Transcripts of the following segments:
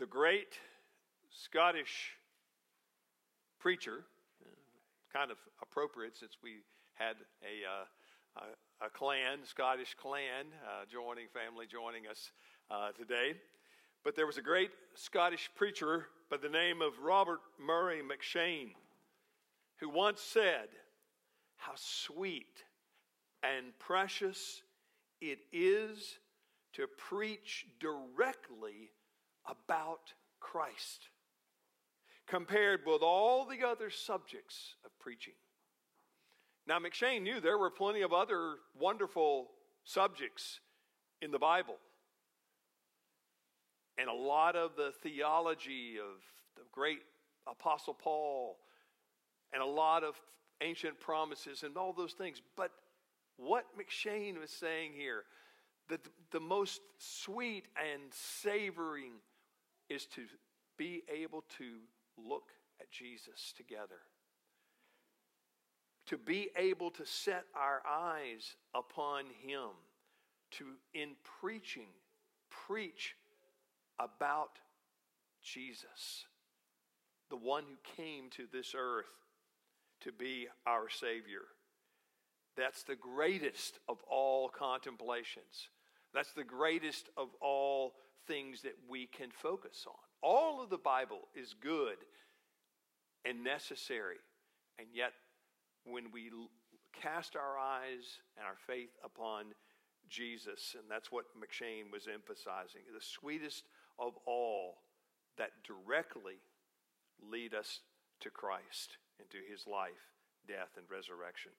the great Scottish preacher, kind of appropriate since we had a, uh, a, a, clan, Scottish clan, uh, joining family joining us uh, today. But there was a great Scottish preacher by the name of Robert Murray M'Cheyne who once said, How sweet and precious it is to preach directly about Christ compared with all the other subjects of preaching. Now, M'Cheyne knew there were plenty of other wonderful subjects in the Bible. And a lot of the theology of the great Apostle Paul and a lot of ancient promises and all those things. But what M'Cheyne was saying here, the, the most sweet and savoring is to be able to look at Jesus together. To be able to set our eyes upon Him, to, in preaching, preach about Jesus, the one who came to this earth to be our Savior. That's the greatest of all contemplations. That's the greatest of all things that we can focus on. All of the Bible is good and necessary. And yet, when we cast our eyes and our faith upon Jesus, and that's what M'Cheyne was emphasizing, the sweetest of all that directly lead us to Christ and to his life, death, and resurrection.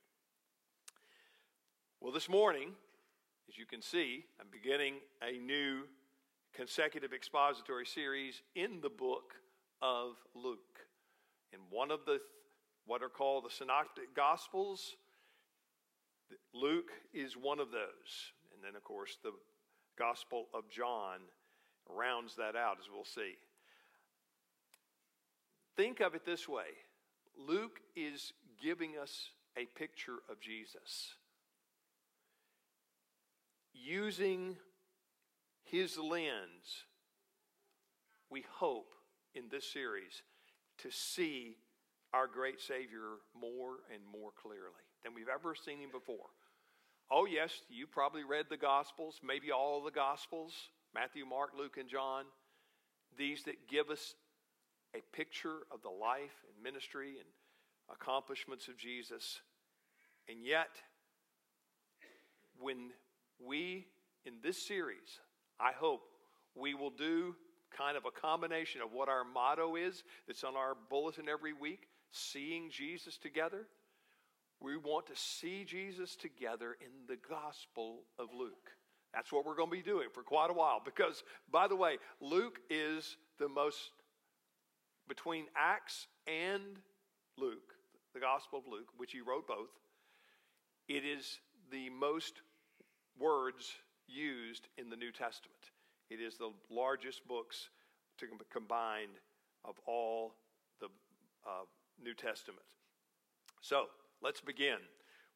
Well, this morning, as you can see, I'm beginning a new consecutive expository series in the book of Luke. In one of the what are called the synoptic gospels, Luke is one of those. And then, of course, the Gospel of John rounds that out, as we'll see. Think of it this way Luke is giving us a picture of Jesus using his lens, we hope in this series to see our great Savior more and more clearly than we've ever seen him before. Oh, yes, you probably read the Gospels, maybe all the Gospels Matthew, Mark, Luke, and John. These that give us a picture of the life and ministry and accomplishments of Jesus. And yet, when we, in this series, I hope we will do kind of a combination of what our motto is that's on our bulletin every week seeing Jesus together. We want to see Jesus together in the Gospel of Luke. That's what we're going to be doing for quite a while because, by the way, Luke is the most, between Acts and Luke, the Gospel of Luke, which he wrote both, it is the most words used in the New Testament. It is the largest books to combined of all the uh, New Testament. So let's begin.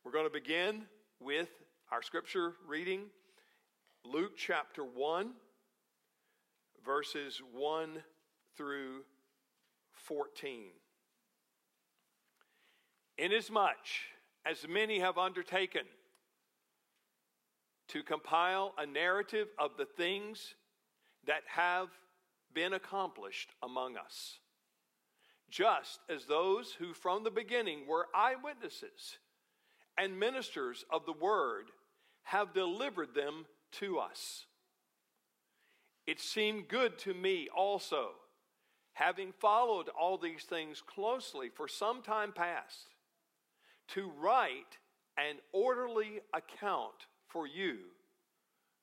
We're going to begin with our scripture reading, Luke chapter 1, verses 1 through 14. Inasmuch as many have undertaken to compile a narrative of the things that have been accomplished among us, just as those who from the beginning were eyewitnesses and ministers of the word have delivered them to us. It seemed good to me also, having followed all these things closely for some time past, to write an orderly account for you,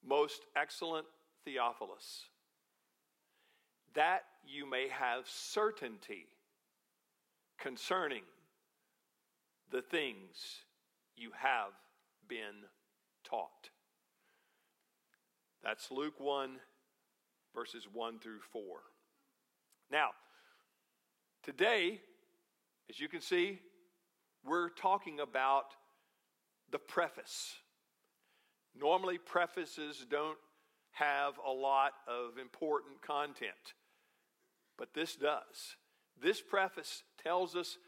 most excellent Theophilus, that you may have certainty concerning the things you have been taught. That's Luke 1, verses 1 through 4. Now, today, as you can see, we're talking about the preface Normally, prefaces don't have a lot of important content. but this does. This preface tells us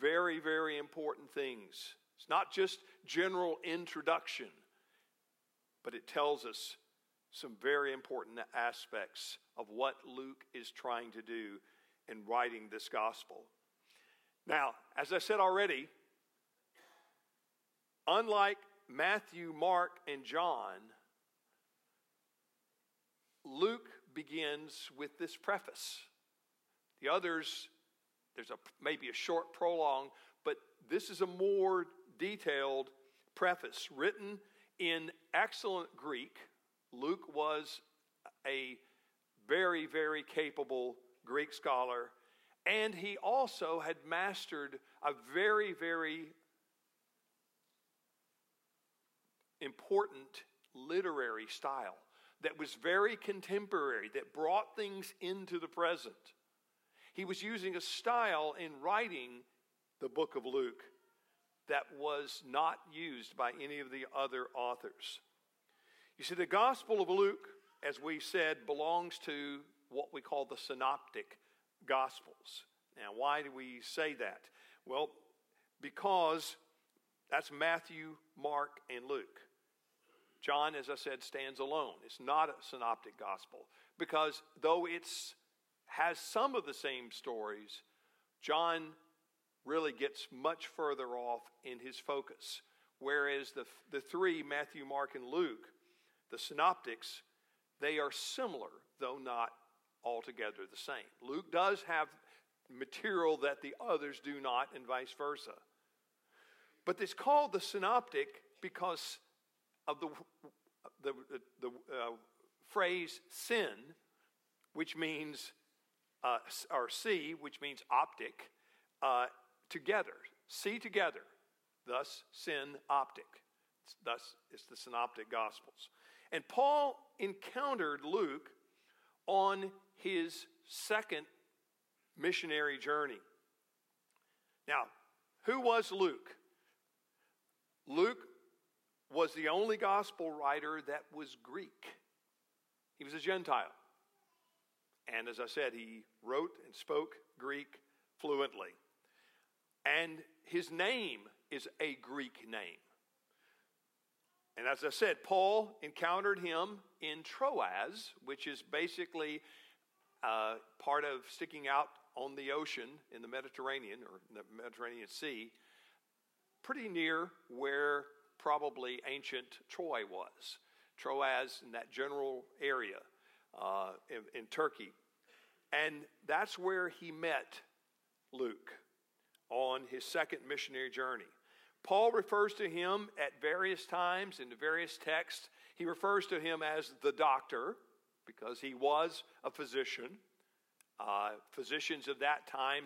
very, very important things. It's not just general introduction, but it tells us some very important aspects of what Luke is trying to do in writing this gospel. Now, as I said already, unlike Matthew, Mark, and John, Luke begins with this preface. The others, there's a maybe a short prologue, but this is a more detailed preface written in excellent Greek. Luke was a very, very capable Greek scholar, and he also had mastered a very, very important literary style that was very contemporary, that brought things into the present. He was using a style in writing the book of Luke that was not used by any of the other authors. You see, the Gospel of Luke, as we said, belongs to what we call the synoptic Gospels. Now, why do we say that? Well, because that's Matthew, Mark, and Luke. John, as I said, stands alone. It's not a synoptic gospel because though it has some of the same stories, John really gets much further off in his focus. Whereas the, the three, Matthew, Mark, and Luke, the synoptics, they are similar, though not altogether the same. Luke does have material that the others do not, and vice versa. But it's called the synoptic because of the, the, the, uh, phrase sin, which means, uh, or see, which means optic, uh, together. See together. Thus, sin optic. Thus, it's the synoptic gospels. And Paul encountered Luke on his second missionary journey. Now, who was Luke? Luke was the only gospel writer that was Greek. He was a Gentile. And as I said, he wrote and spoke Greek fluently. And his name is a Greek name. And as I said, Paul encountered him in Troas, which is basically uh, part of sticking out on the ocean in the Mediterranean or the Mediterranean Sea, pretty near where probably ancient Troy was. Troas in that general area uh, in, in Turkey. And that's where he met Luke on his second missionary journey. Paul refers to him at various times in the various texts. He refers to him as the doctor because he was a physician. Uh, physicians of that time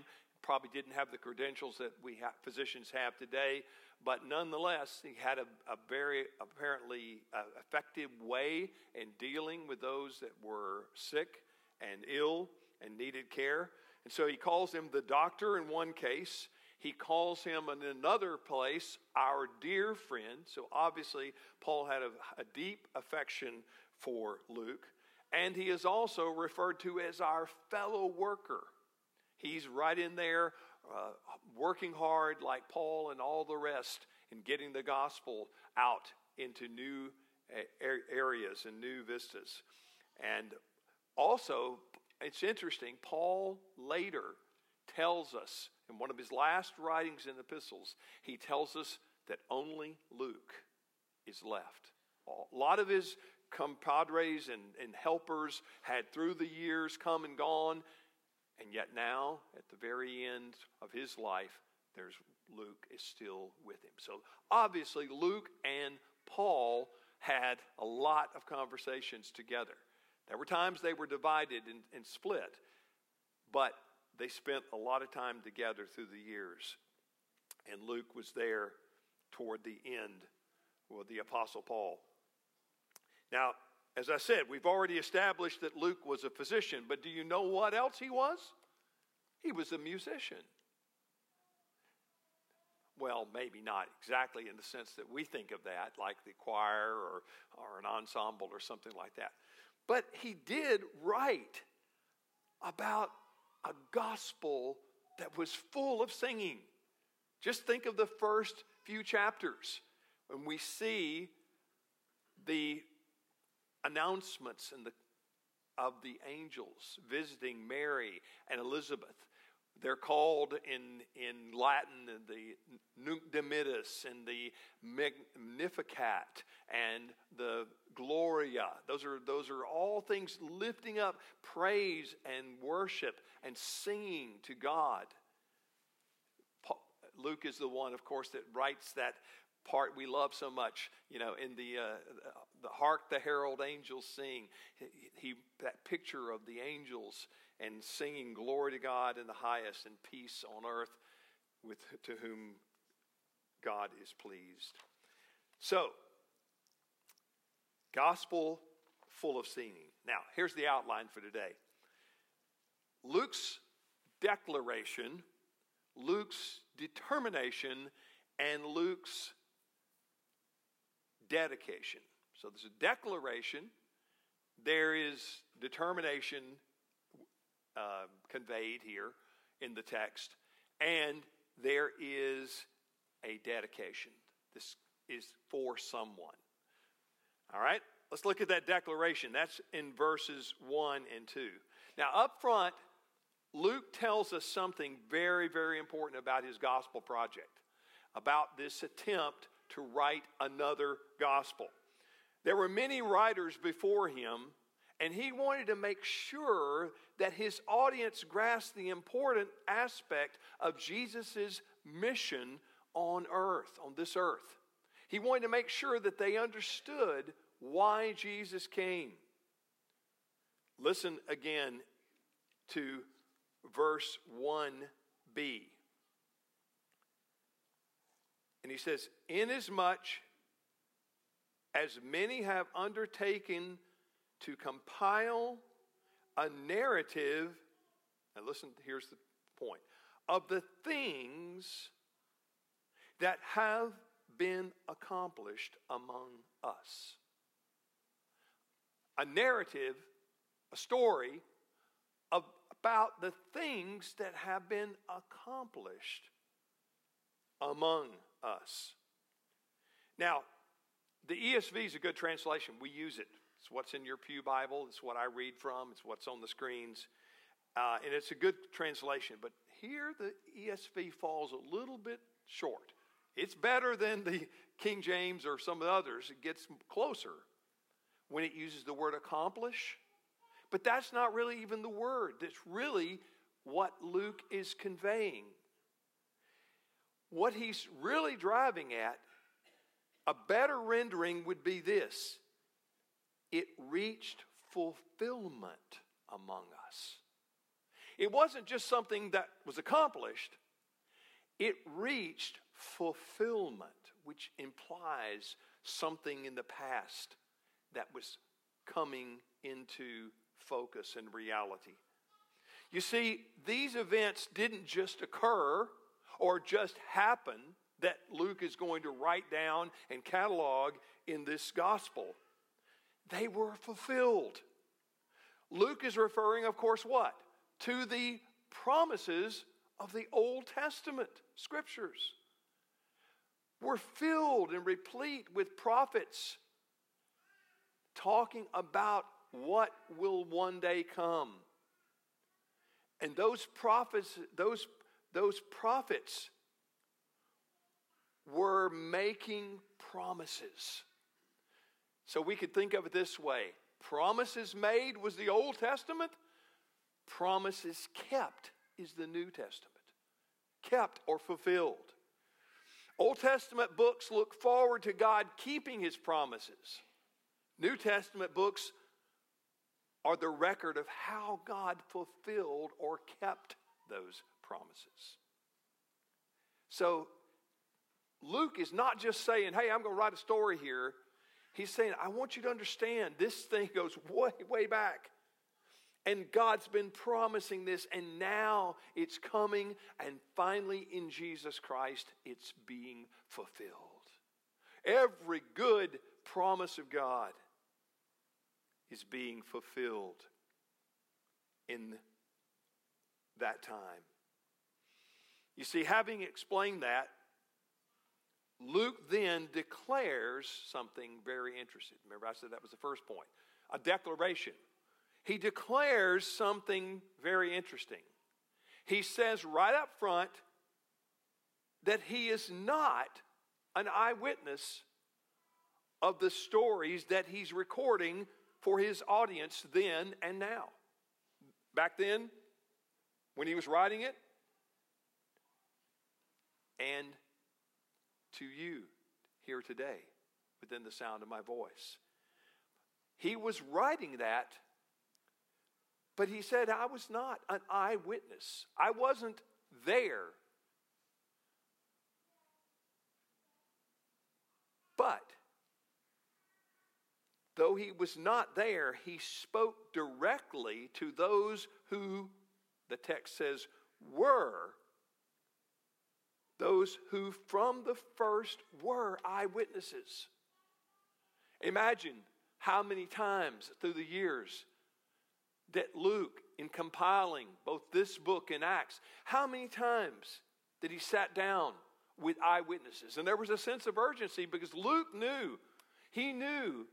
probably didn't have the credentials that we have, physicians have today, but nonetheless, he had a, a very apparently uh, effective way in dealing with those that were sick and ill and needed care. And so he calls him the doctor in one case. He calls him in another place our dear friend. So obviously, Paul had a, a deep affection for Luke. And he is also referred to as our fellow worker. He's right in there uh, working hard like Paul and all the rest in getting the gospel out into new areas and new vistas. And also, it's interesting, Paul later tells us in one of his last writings in epistles, he tells us that only Luke is left. A lot of his compadres and, and helpers had through the years come and gone, and yet now, at the very end of his life, there's Luke is still with him. So obviously, Luke and Paul had a lot of conversations together. There were times they were divided and, and split, but they spent a lot of time together through the years. And Luke was there toward the end with the Apostle Paul. Now, as I said, we've already established that Luke was a physician, but do you know what else he was? He was a musician. Well, maybe not exactly in the sense that we think of that, like the choir or, or an ensemble or something like that. But he did write about a gospel that was full of singing. Just think of the first few chapters when we see the announcements the, of the angels visiting Mary and Elizabeth. They're called in, in Latin the Nunc Dimittis and the Magnificat and the Gloria. Those are, those are all things lifting up praise and worship and singing to God. Luke is the one, of course, that writes that part we love so much. You know, in the uh, the hark the herald angels sing. He, he that picture of the angels and singing glory to God in the highest and peace on earth with to whom God is pleased. So, gospel full of singing. Now, here's the outline for today. Luke's declaration, Luke's determination, and Luke's dedication. So there's a declaration, there is determination uh, conveyed here in the text, and there is a dedication. This is for someone. All right, let's look at that declaration. That's in verses 1 and 2. Now, up front, Luke tells us something very, very important about his gospel project, about this attempt to write another gospel. There were many writers before him, and he wanted to make sure that his audience grasped the important aspect of Jesus' mission on earth, on this earth. He wanted to make sure that they understood why Jesus came. Listen again to verse 1b. And he says, Inasmuch as many have undertaken to compile a narrative, and listen, here's the point, of the things that have been accomplished among us. A narrative, a story of, about the things that have been accomplished among us. Now, the ESV is a good translation. We use it. It's what's in your Pew Bible, it's what I read from, it's what's on the screens. Uh, and it's a good translation. But here the ESV falls a little bit short. It's better than the King James or some of the others. It gets closer when it uses the word accomplish. But that's not really even the word. That's really what Luke is conveying. What he's really driving at, a better rendering would be this it reached fulfillment among us. It wasn't just something that was accomplished, it reached fulfillment, which implies something in the past that was coming into focus and reality. You see, these events didn't just occur or just happen that Luke is going to write down and catalog in this gospel. They were fulfilled. Luke is referring, of course, what? To the promises of the Old Testament scriptures. We're filled and replete with prophets talking about what will one day come. And those prophets, those those prophets were making promises. So we could think of it this way promises made was the Old Testament, promises kept is the New Testament. Kept or fulfilled. Old Testament books look forward to God keeping his promises. New Testament books are the record of how God fulfilled or kept those promises. So Luke is not just saying, hey, I'm going to write a story here. He's saying, I want you to understand this thing goes way, way back. And God's been promising this, and now it's coming, and finally in Jesus Christ, it's being fulfilled. Every good promise of God is being fulfilled in that time. You see, having explained that, Luke then declares something very interesting. Remember, I said that was the first point a declaration. He declares something very interesting. He says right up front that he is not an eyewitness of the stories that he's recording for his audience then and now. Back then, when he was writing it, and to you here today within the sound of my voice. He was writing that, but he said, I was not an eyewitness. I wasn't there. But though he was not there, he spoke directly to those who, the text says, were those who from the first were eyewitnesses. Imagine how many times through the years that Luke, in compiling both this book and Acts, how many times that he sat down with eyewitnesses? And there was a sense of urgency because Luke knew, he knew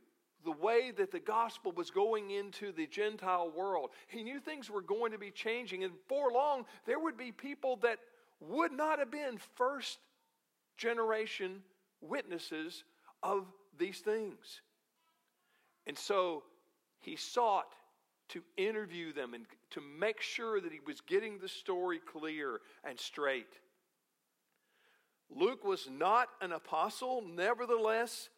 the way that the gospel was going into the Gentile world. He knew things were going to be changing, and before long, there would be people that would not have been first generation witnesses of these things. And so he sought to interview them and to make sure that he was getting the story clear and straight. Luke was not an apostle, nevertheless,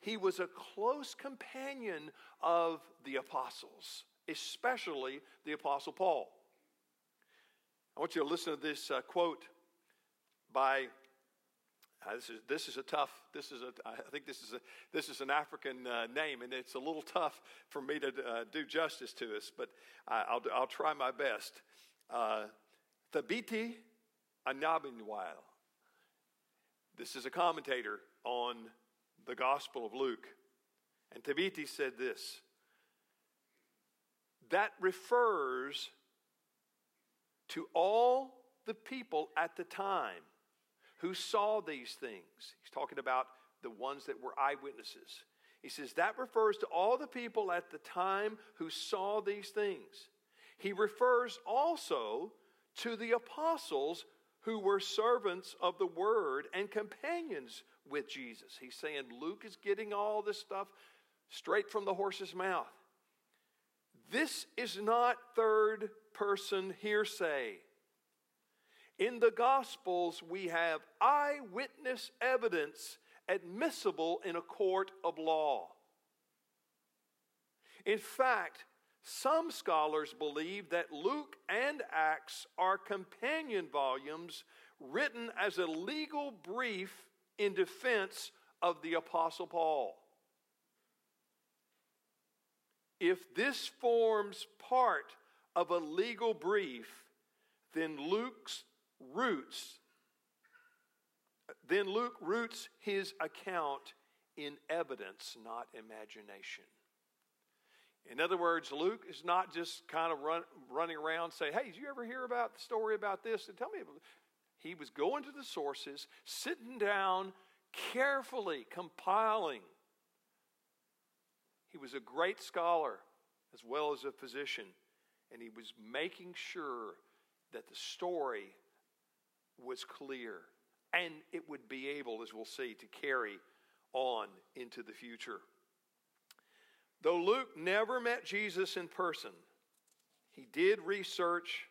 he was a close companion of the apostles, especially the apostle Paul. I want you to listen to this uh, quote by uh, this is this is a tough this is a I think this is a this is an African uh, name and it's a little tough for me to uh, do justice to us, but I, will I'll try my best. Uh, Thabiti Anyabwile. This is a commentator on the Gospel of Luke, and Thabiti said this. That refers to all the people at the time who saw these things. He's talking about the ones that were eyewitnesses. He says that refers to all the people at the time who saw these things. He refers also to the apostles who were servants of the word and companions with Jesus. He's saying Luke is getting all this stuff straight from the horse's mouth. This is not third person hearsay. In the Gospels, we have eyewitness evidence admissible in a court of law. In fact, some scholars believe that Luke and Acts are companion volumes written as a legal brief in defense of the Apostle Paul. If this forms part of a legal brief, then Luke's roots then Luke roots his account in evidence, not imagination. In other words, Luke is not just kind of run, running around saying, Hey, did you ever hear about the story about this? And tell me. He was going to the sources, sitting down, carefully compiling. He was a great scholar as well as a physician, and he was making sure that the story was clear and it would be able, as we'll see, to carry on into the future. Though Luke never met Jesus in person, he did research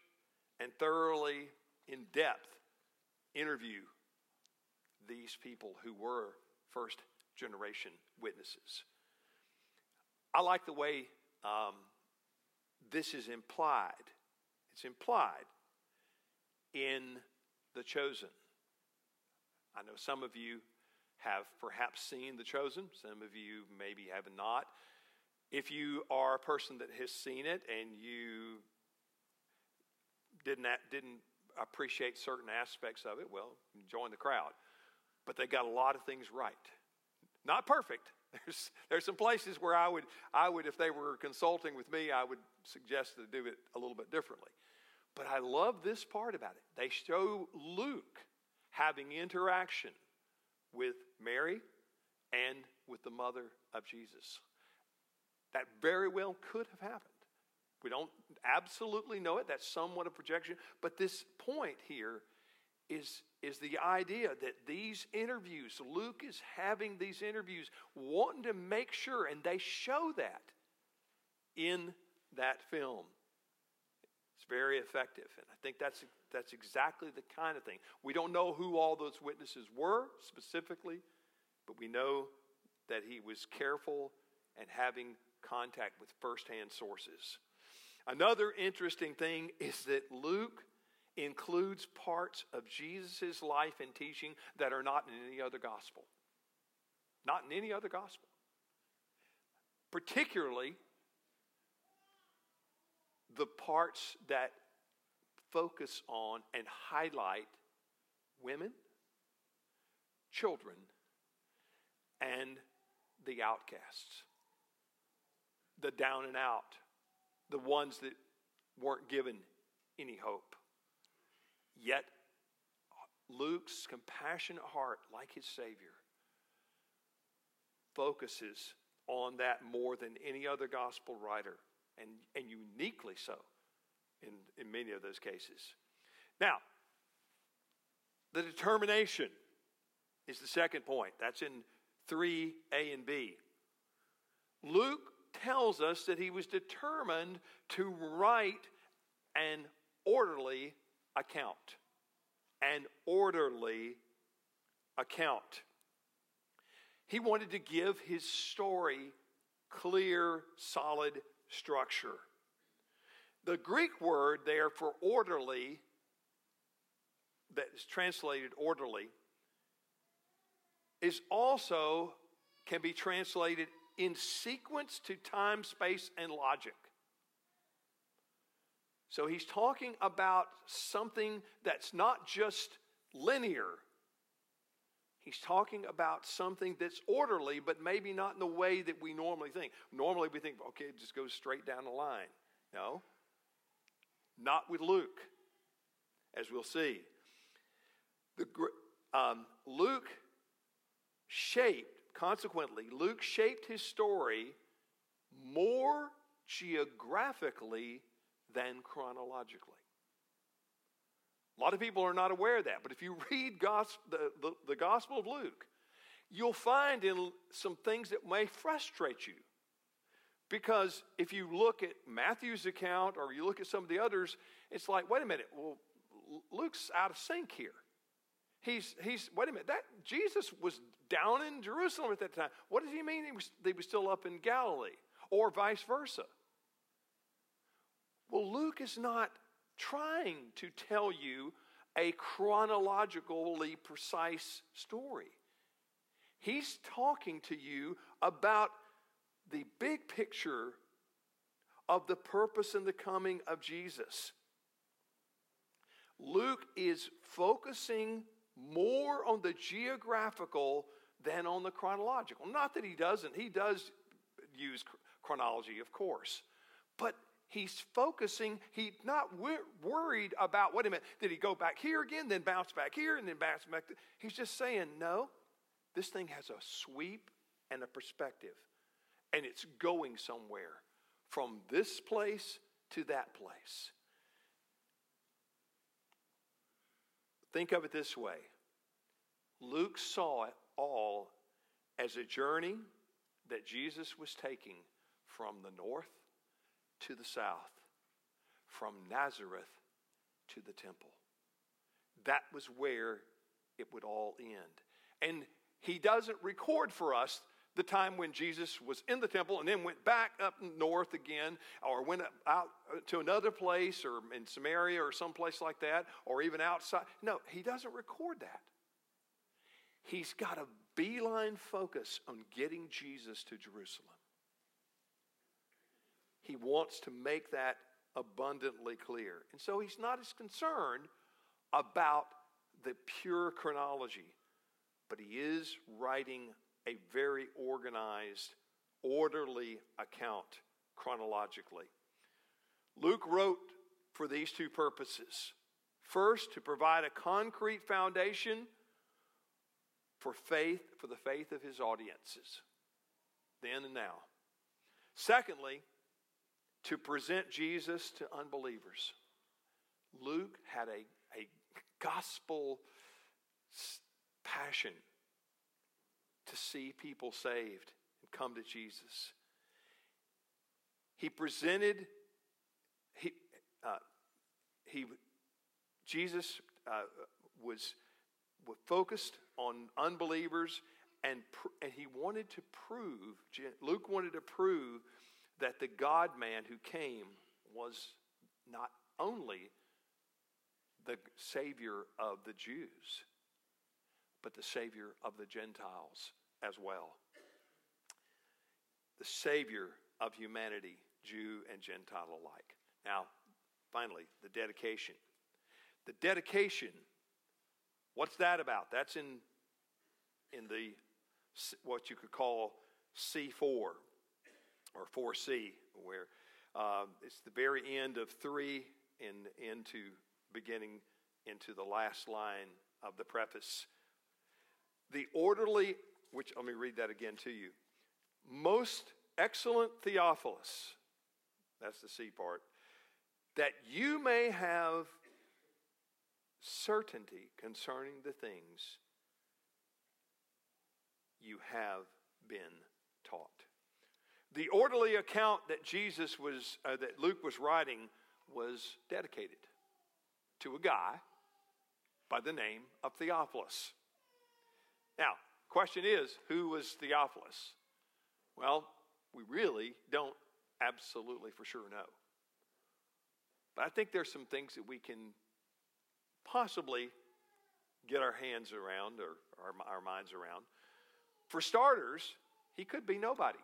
and thoroughly, in depth, interview these people who were first generation witnesses. I like the way um, this is implied. It's implied in the chosen. I know some of you have perhaps seen the chosen, some of you maybe have not. If you are a person that has seen it and you didn't, didn't appreciate certain aspects of it, well, join the crowd. But they got a lot of things right. Not perfect. There's, there's some places where I would, I would, if they were consulting with me, I would suggest to do it a little bit differently. But I love this part about it. They show Luke having interaction with Mary and with the mother of Jesus. That very well could have happened. We don't absolutely know it. That's somewhat a projection. But this point here is, is the idea that these interviews, Luke is having these interviews, wanting to make sure, and they show that in that film. It's very effective. And I think that's, that's exactly the kind of thing. We don't know who all those witnesses were specifically, but we know that he was careful and having contact with firsthand sources. Another interesting thing is that Luke includes parts of Jesus' life and teaching that are not in any other gospel. Not in any other gospel. Particularly the parts that focus on and highlight women, children, and the outcasts, the down and out, the ones that weren't given any hope. Yet, Luke's compassionate heart, like his Savior, focuses on that more than any other gospel writer, and, and uniquely so in, in many of those cases. Now, the determination is the second point. That's in 3a and b. Luke tells us that he was determined to write an orderly account. An orderly account. He wanted to give his story clear, solid structure. The Greek word there for orderly, that is translated orderly, is also can be translated in sequence to time, space, and logic. So he's talking about something that's not just linear. He's talking about something that's orderly, but maybe not in the way that we normally think. Normally we think, okay, it just goes straight down the line. No, not with Luke, as we'll see. The, um, Luke shaped, consequently, Luke shaped his story more geographically than chronologically. A lot of people are not aware of that, but if you read the, the, the Gospel of Luke, you'll find in some things that may frustrate you. Because if you look at Matthew's account or you look at some of the others, it's like, wait a minute, well, Luke's out of sync here. He's, he's wait a minute, that Jesus was down in Jerusalem at that time. What does he mean he was, he was still up in Galilee? Or vice versa. Well, Luke is not trying to tell you a chronologically precise story. He's talking to you about the big picture of the purpose and the coming of Jesus. Luke is focusing more on the geographical than on the chronological. Not that he doesn't, he does use chronology, of course. He's focusing, he's not worried about, wait a minute, did he go back here again, then bounce back here, and then bounce back? He's just saying, no, this thing has a sweep and a perspective and it's going somewhere from this place to that place. Think of it this way Luke saw it all as a journey that Jesus was taking from the north to the south, from Nazareth to the temple. That was where it would all end. And he doesn't record for us the time when Jesus was in the temple and then went back up north again, or went out to another place, or in Samaria, or someplace like that, or even outside. No, he doesn't record that. He's got a beeline focus on getting Jesus to Jerusalem. He wants to make that abundantly clear. And so he's not as concerned about the pure chronology, but he is writing a very organized, orderly account chronologically. Luke wrote for these two purposes. First, to provide a concrete foundation for faith, for the faith of his audiences, then and now. Secondly, to present Jesus to unbelievers. Luke had a, a gospel passion to see people saved and come to Jesus. He presented, he, uh, he, Jesus uh, was, was focused on unbelievers and, and he wanted to prove, Luke wanted to prove that the God man who came was not only the Savior of the Jews, but the Savior of the Gentiles as well. The Savior of humanity, Jew and Gentile alike. Now, finally, the dedication. The dedication, what's that about? That's in, in the what you could call C4 or 4C, where uh, it's the very end of 3 and into beginning into the last line of the preface. The orderly, which let me read that again to you. Most excellent Theophilus, that's the C part, that you may have certainty concerning the things you have been. The orderly account that Jesus was, uh, that Luke was writing, was dedicated to a guy by the name of Theophilus. Now, question is, who was Theophilus? Well, we really don't absolutely for sure know. But I think there's some things that we can possibly get our hands around or our, our minds around. For starters, he could be nobody.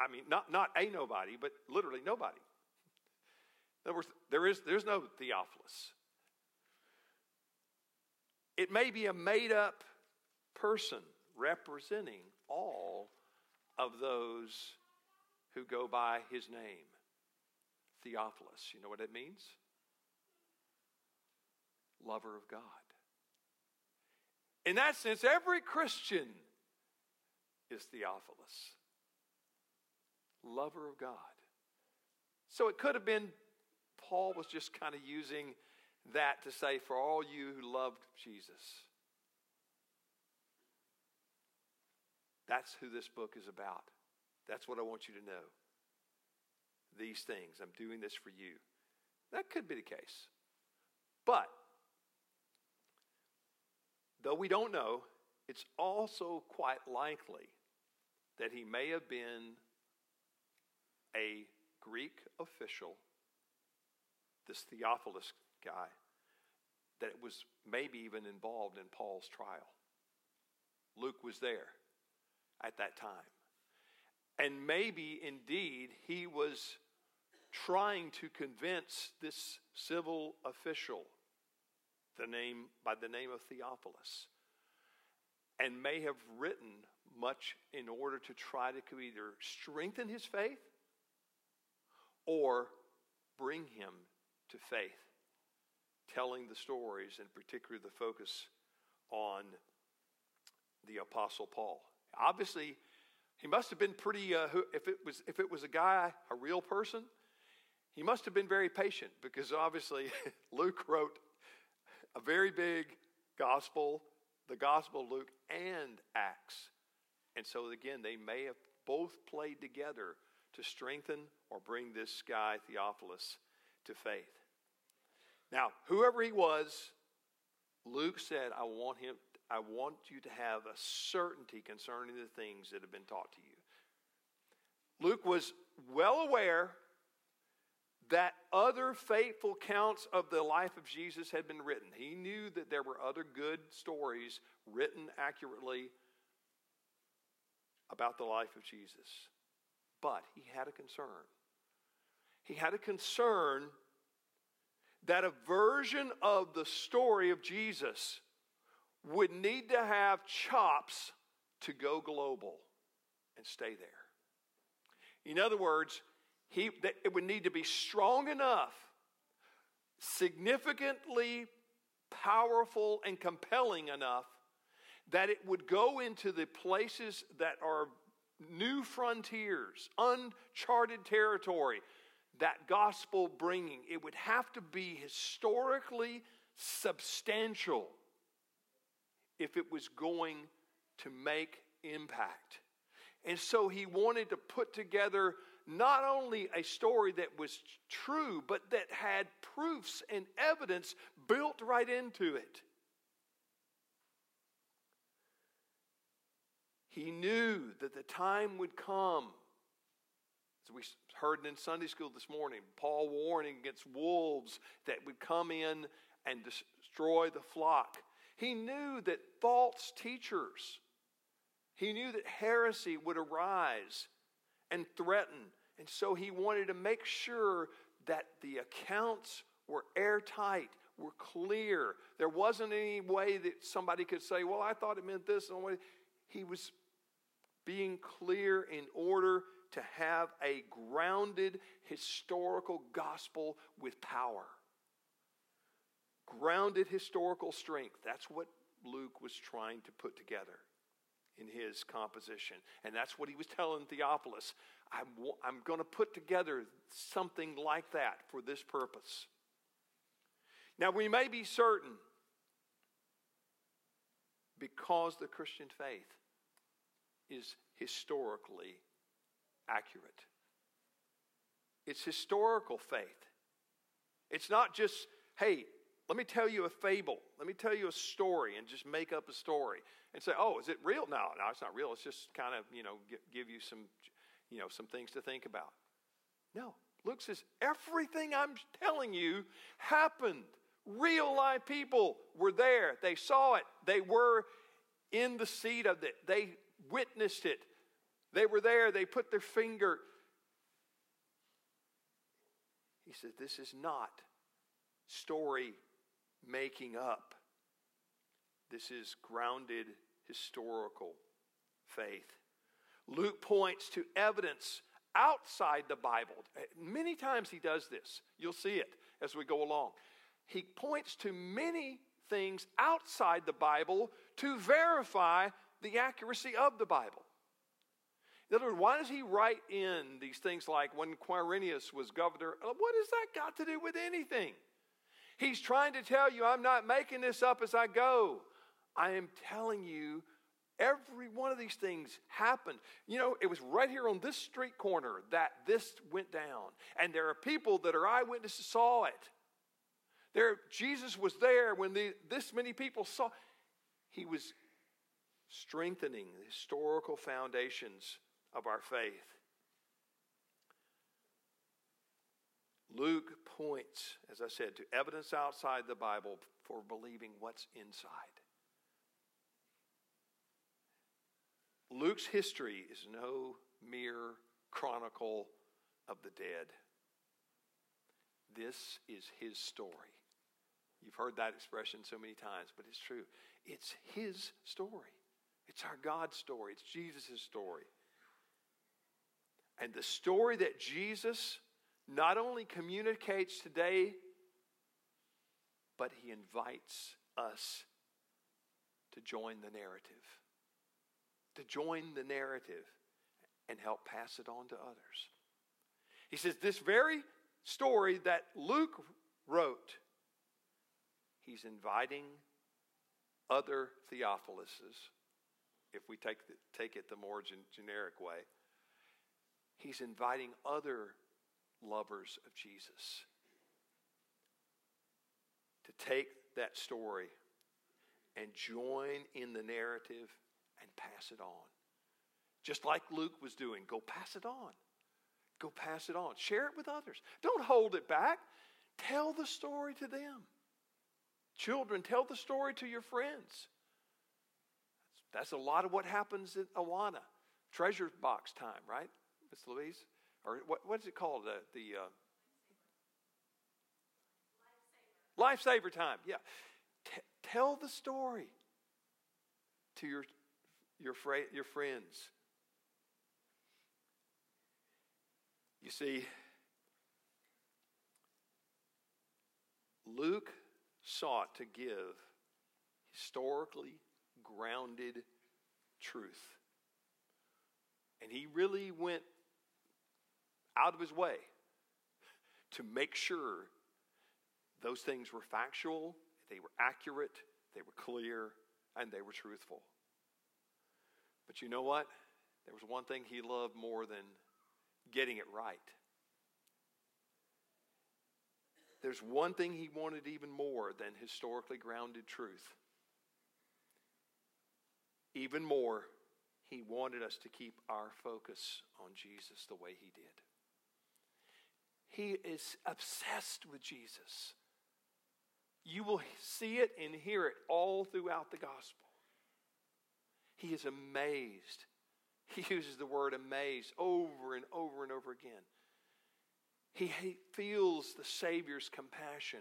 I mean, not, not a nobody, but literally nobody. In other words, there is, there's no Theophilus. It may be a made up person representing all of those who go by his name. Theophilus. You know what it means? Lover of God. In that sense, every Christian is Theophilus, lover of God. So it could have been Paul was just kind of using that to say, for all you who loved Jesus. That's who this book is about. That's what I want you to know. These things. I'm doing this for you. That could be the case. But, though we don't know, it's also quite likely that he may have been a Greek official this Theophilus guy that was maybe even involved in Paul's trial. Luke was there at that time. And maybe indeed he was trying to convince this civil official the name by the name of Theophilus and may have written much in order to try to either strengthen his faith or bring him to faith, telling the stories, and particularly the focus on the Apostle Paul. Obviously, he must have been pretty. Uh, if it was if it was a guy, a real person, he must have been very patient because obviously Luke wrote a very big gospel, the Gospel of Luke and Acts, and so again they may have both played together to strengthen or bring this guy Theophilus to faith. Now, whoever he was, Luke said, I want him, I want you to have a certainty concerning the things that have been taught to you. Luke was well aware that other faithful counts of the life of Jesus had been written. He knew that there were other good stories written accurately about the life of Jesus. But he had a concern. He had a concern that a version of the story of Jesus would need to have chops to go global and stay there. In other words, he, it would need to be strong enough, significantly powerful and compelling enough that it would go into the places that are new frontiers, uncharted territory, that gospel bringing. It would have to be historically substantial if it was going to make impact. And so he wanted to put together not only a story that was true, but that had proofs and evidence built right into it. He knew that the time would come. As we heard in Sunday school this morning, Paul warning against wolves that would come in and destroy the flock. He knew that false teachers, he knew that heresy would arise and threaten. And so he wanted to make sure that the accounts were airtight, were clear. There wasn't any way that somebody could say, well, I thought it meant this. He was being clear in order to have a grounded historical gospel with power. Grounded historical strength. That's what Luke was trying to put together in his composition. And that's what he was telling Theophilus. I'm, I'm going to put together something like that for this purpose. Now, we may be certain because the Christian faith is historically accurate. It's historical faith. It's not just, hey, let me tell you a fable. Let me tell you a story and just make up a story and say, oh, is it real? No, no, it's not real. It's just kind of, you know, give you some, you know, some things to think about. No. Luke says, everything I'm telling you happened. Real life people were there. They saw it. They were in the seat of it. They witnessed it. They were there, they put their finger. He said, This is not story making up. This is grounded historical faith. Luke points to evidence outside the Bible. Many times he does this. You'll see it as we go along. He points to many things outside the Bible to verify the accuracy of the Bible. In other words, why does he write in these things like when Quirinius was governor? Uh, what has that got to do with anything? He's trying to tell you, I'm not making this up as I go. I am telling you, every one of these things happened. You know, it was right here on this street corner that this went down. And there are people that are eyewitnesses saw it. There, Jesus was there when the, this many people saw. He was strengthening the historical foundations of our faith. Luke points, as I said, to evidence outside the Bible for believing what's inside. Luke's history is no mere chronicle of the dead. This is his story. You've heard that expression so many times, but it's true. It's his story. It's our God's story. It's Jesus' story. And the story that Jesus not only communicates today, but he invites us to join the narrative, to join the narrative and help pass it on to others. He says, This very story that Luke wrote, he's inviting other Theophiluses, if we take, the, take it the more gen- generic way He's inviting other lovers of Jesus to take that story and join in the narrative and pass it on. Just like Luke was doing, go pass it on. Go pass it on. Share it with others. Don't hold it back. Tell the story to them. Children, tell the story to your friends. That's a lot of what happens at Awana. Treasure box time, right? Miss Louise? Or what, what is it called? Uh, the uh, lifesaver. lifesaver time. Yeah. T- tell the story to your, your, fra- your friends. You see, Luke sought to give historically grounded truth. And he really went out of his way to make sure those things were factual, they were accurate, they were clear, and they were truthful. But you know what? There was one thing he loved more than getting it right. There's one thing he wanted even more than historically grounded truth. Even more, he wanted us to keep our focus on Jesus the way he did. He is obsessed with Jesus. You will see it and hear it all throughout the gospel. He is amazed. He uses the word amazed over and over and over again. He, feels the Savior's compassion.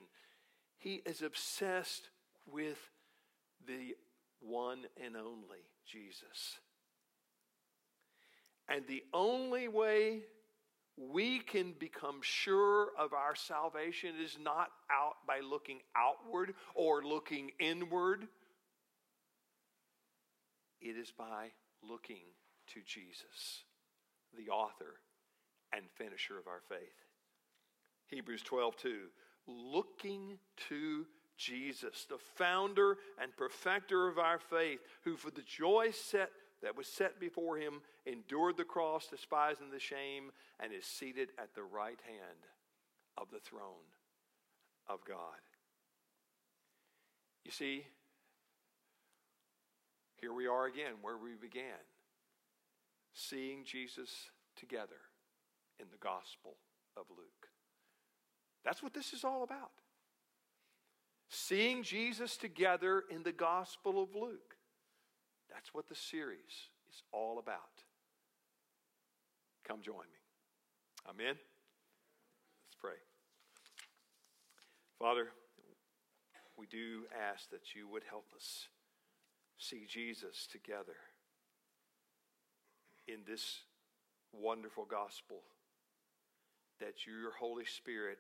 He is obsessed with the one and only Jesus. And the only way we can become sure of our salvation is not out by looking outward or looking inward. It is by looking to Jesus, the author and finisher of our faith. Hebrews 12, 2. Looking to Jesus, the founder and perfecter of our faith, who for the joy set that was set before him endured the cross, despising the shame, and is seated at the right hand of the throne of God. You see, here we are again where we began seeing Jesus together in the Gospel of Luke. That's what this is all about. Seeing Jesus together in the Gospel of Luke. That's what the series is all about. Come join me. Amen. Let's pray. Father, we do ask that you would help us see Jesus together in this wonderful gospel that your Holy Spirit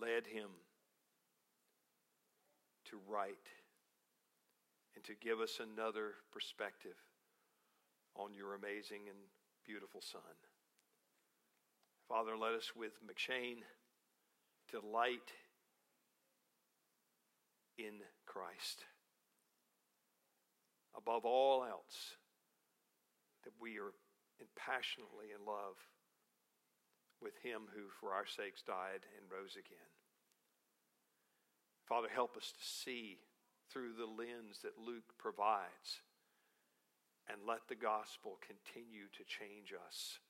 led him to write and to give us another perspective on your amazing and beautiful Son. Father, let us with M'Cheyne delight in Christ. Above all else, that we are passionately in love with him who for our sakes died and rose again. Father, help us to see through the lens that Luke provides and let the gospel continue to change us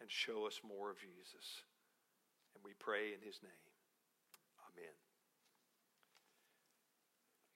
and show us more of Jesus. And we pray in his name. Amen.